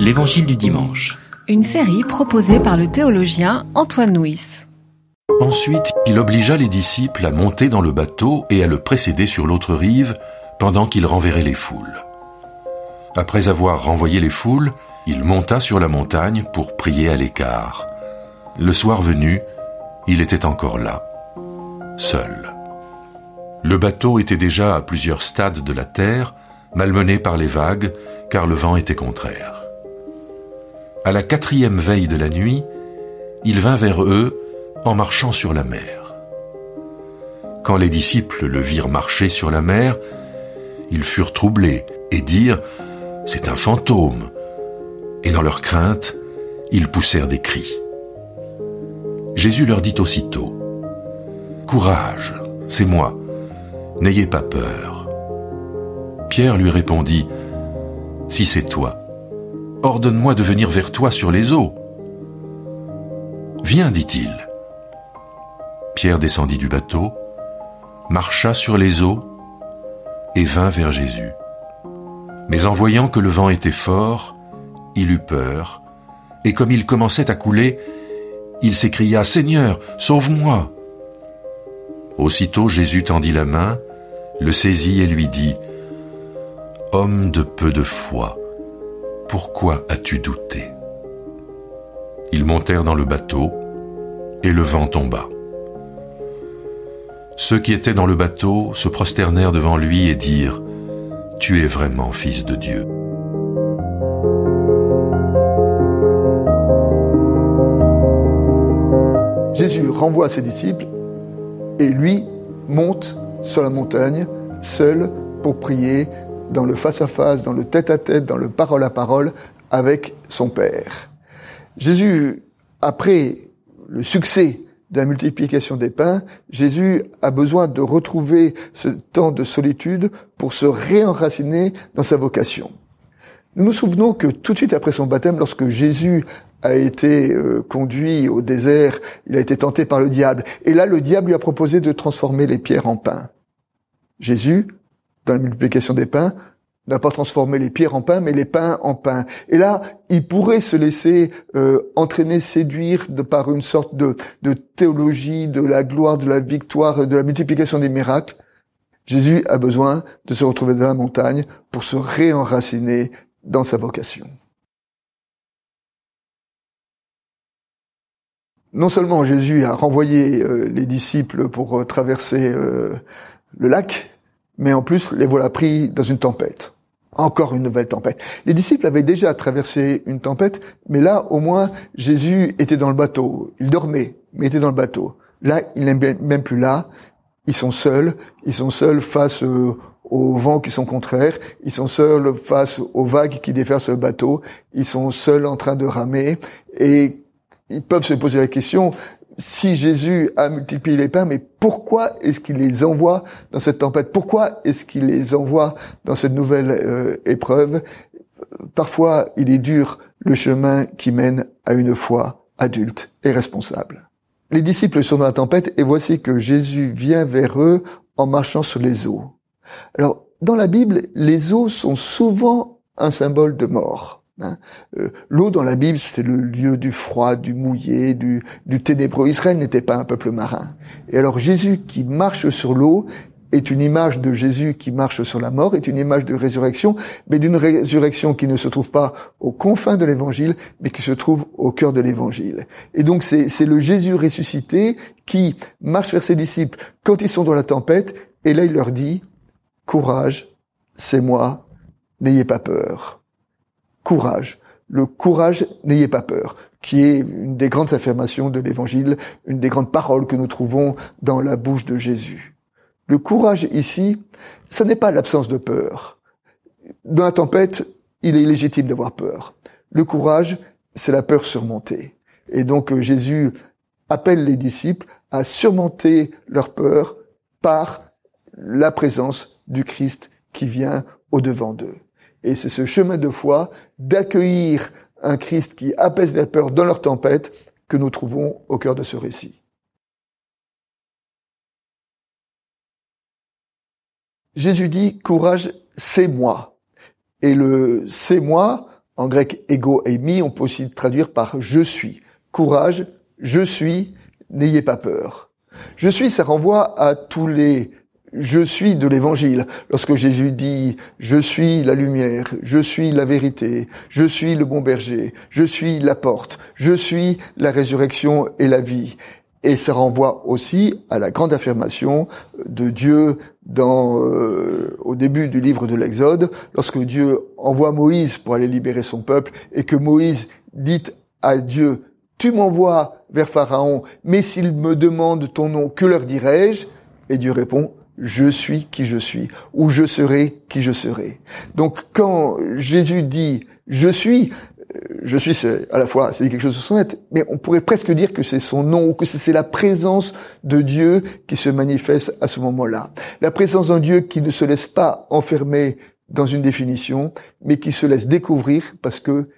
L'Évangile du dimanche. Une série proposée par le théologien Antoine Nuis. Ensuite, il obligea les disciples à monter dans le bateau et à le précéder sur l'autre rive pendant qu'il renverrait les foules. Après avoir renvoyé les foules, il monta sur la montagne pour prier à l'écart. Le soir venu, il était encore là, seul. Le bateau était déjà à plusieurs stades de la terre, malmené par les vagues, car le vent était contraire. À la quatrième veille de la nuit, il vint vers eux en marchant sur la mer. Quand les disciples le virent marcher sur la mer, ils furent troublés et dirent ⁇ C'est un fantôme !⁇ Et dans leur crainte, ils poussèrent des cris. Jésus leur dit aussitôt ⁇ Courage, c'est moi, n'ayez pas peur. Pierre lui répondit ⁇ Si c'est toi, ordonne-moi de venir vers toi sur les eaux. Viens, dit-il. Pierre descendit du bateau, marcha sur les eaux et vint vers Jésus. Mais en voyant que le vent était fort, il eut peur, et comme il commençait à couler, il s'écria Seigneur, sauve-moi. Aussitôt Jésus tendit la main, le saisit et lui dit Homme de peu de foi, pourquoi as-tu douté? Ils montèrent dans le bateau, et le vent tomba. Ceux qui étaient dans le bateau se prosternèrent devant lui et dirent, Tu es vraiment fils de Dieu. Jésus renvoie ses disciples et lui monte sur la montagne, seul, pour prier dans le face-à-face, dans le tête-à-tête, dans le parole-à-parole avec son Père. Jésus, après le succès de la multiplication des pains, Jésus a besoin de retrouver ce temps de solitude pour se réenraciner dans sa vocation. Nous nous souvenons que tout de suite après son baptême, lorsque Jésus a été euh, conduit au désert, il a été tenté par le diable. Et là, le diable lui a proposé de transformer les pierres en pain. Jésus, dans la multiplication des pains, n'a pas transformé les pierres en pain, mais les pains en pain. Et là, il pourrait se laisser euh, entraîner, séduire par une sorte de, de théologie de la gloire, de la victoire, de la multiplication des miracles. Jésus a besoin de se retrouver dans la montagne pour se réenraciner dans sa vocation. Non seulement Jésus a renvoyé euh, les disciples pour euh, traverser le lac, mais en plus les voilà pris dans une tempête. Encore une nouvelle tempête. Les disciples avaient déjà traversé une tempête, mais là, au moins, Jésus était dans le bateau. Il dormait, mais était dans le bateau. Là, il n'est même plus là. Ils sont seuls. Ils sont seuls face euh, aux vents qui sont contraires. Ils sont seuls face aux vagues qui déversent le bateau. Ils sont seuls en train de ramer. Et ils peuvent se poser la question, si Jésus a multiplié les pains, mais pourquoi est-ce qu'il les envoie dans cette tempête? Pourquoi est-ce qu'il les envoie dans cette nouvelle euh, épreuve? Parfois, il est dur le chemin qui mène à une foi adulte et responsable. Les disciples sont dans la tempête et voici que Jésus vient vers eux en marchant sur les eaux. Alors, dans la Bible, les eaux sont souvent un symbole de mort. Hein. Euh, l'eau dans la Bible, c'est le lieu du froid, du mouillé, du, du ténébreux. Israël n'était pas un peuple marin. Et alors Jésus qui marche sur l'eau est une image de Jésus qui marche sur la mort, est une image de résurrection, mais d'une résurrection qui ne se trouve pas aux confins de l'évangile, mais qui se trouve au cœur de l'évangile. Et donc c'est le Jésus ressuscité qui marche vers ses disciples quand ils sont dans la tempête, et là il leur dit, courage, c'est moi, n'ayez pas peur courage. Le courage, n'ayez pas peur, qui est une des grandes affirmations de l'évangile, une des grandes paroles que nous trouvons dans la bouche de Jésus. Le courage ici, ce n'est pas l'absence de peur. Dans la tempête, il est légitime d'avoir peur. Le courage, c'est la peur surmontée. Et donc euh, Jésus appelle les disciples à surmonter leur peur par la présence du Christ qui vient au devant d'eux. Et c'est ce chemin de foi d'accueillir un Christ qui apaise la peur dans leur tempête que nous trouvons au cœur de ce récit. Jésus dit, courage, c'est moi. Et le c'est moi En grec, ego et mi, on peut aussi traduire par je suis. Courage, je suis, n'ayez pas peur. Je suis, ça renvoie à tous les je suis de l'évangile. Lorsque Jésus dit je suis la lumière, je suis la vérité, je suis le bon berger, je suis la porte, je suis la résurrection et la vie. Et ça renvoie aussi à la grande affirmation de Dieu dans euh, au début du livre de l'Exode, lorsque Dieu envoie Moïse pour aller libérer son peuple et que Moïse dit à Dieu tu m'envoies vers Pharaon, mais s'il me demande ton nom, que leur dirai-je? Et Dieu répond, je suis qui je suis, ou je serai qui je serai. Donc quand Jésus dit je suis, euh, je suis à la fois c'est quelque chose de son être, mais on pourrait presque dire que c'est son nom ou que c'est la présence de Dieu qui se manifeste à ce moment-là. La présence d'un Dieu qui ne se laisse pas enfermer dans une définition, mais qui se laisse découvrir parce que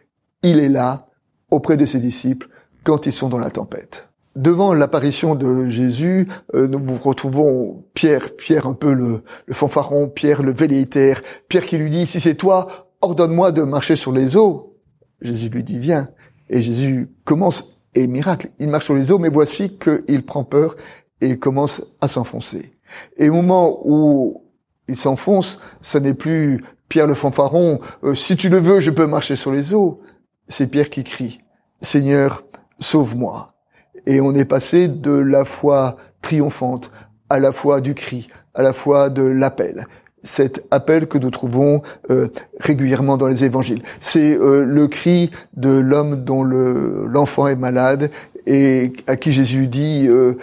il est là auprès de ses disciples quand ils sont dans la tempête devant l'apparition de Jésus, euh, nous retrouvons Pierre, Pierre un peu le, fanfaron, Pierre le velléitaire, Pierre qui lui dit, si c'est toi, ordonne-moi de marcher sur les eaux. Jésus lui dit, viens. Et Jésus commence, et miracle, il marche sur les eaux, mais voici qu'il prend peur et commence à s'enfoncer. Et au moment où il s'enfonce, ce n'est plus Pierre le fanfaron, euh, si tu le veux, je peux marcher sur les eaux. C'est Pierre qui crie, Seigneur, sauve-moi. Et on est passé de la foi triomphante à la foi du cri, à la foi de l'appel. Cet appel que nous trouvons euh, régulièrement dans les évangiles. C'est euh, le cri de l'homme dont l'enfant est malade et à qui Jésus dit euh,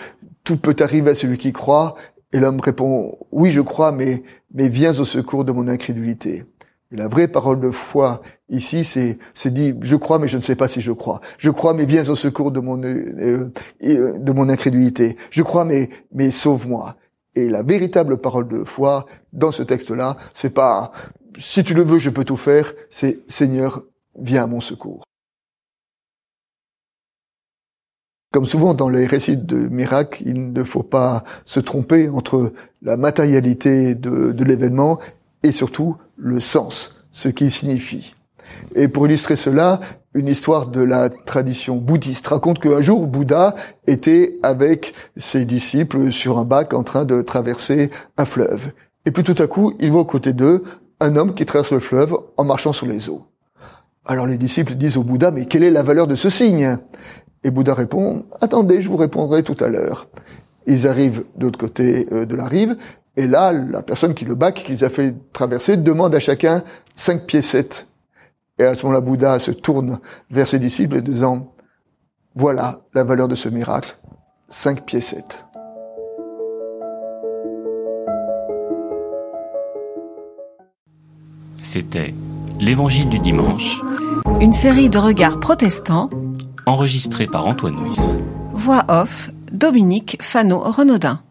tout peut arriver à celui qui croit. Et l'homme répond oui je crois mais mais viens au secours de mon incrédulité. La vraie parole de foi ici, c'est c'est dit je crois mais je ne sais pas si je crois. Je crois mais viens au secours de mon euh, euh, de mon incrédulité. Je crois mais mais sauve-moi. Et la véritable parole de foi dans ce texte-là, c'est pas si tu le veux, je peux tout faire, c'est Seigneur, viens à mon secours. Comme souvent dans les récits de miracles, il ne faut pas se tromper entre la matérialité de, de l'événement et surtout le sens, ce qu'il signifie. Et pour illustrer cela, une histoire de la tradition bouddhiste raconte qu'un jour Bouddha était avec ses disciples sur un bac en train de traverser un fleuve. Et puis tout à coup, il voit aux côtés d'eux un homme qui traverse le fleuve en marchant sur les eaux. Alors les disciples disent au Bouddha, mais quelle est la valeur de ce signe? Et Bouddha répond, attendez, je vous répondrai tout à l'heure. Ils arrivent de l'autre côté euh, de la rive et là, la personne qui le bac, qui les a fait traverser, demande à chacun cinq piécettes. Et à ce moment-là, Bouddha se tourne vers ses disciples et disant, voilà la valeur de ce miracle, cinq piécettes. C'était l'Évangile du dimanche. Une série de regards protestants. Enregistré par Antoine Nuis. Voix off, Dominique Fano-Renaudin.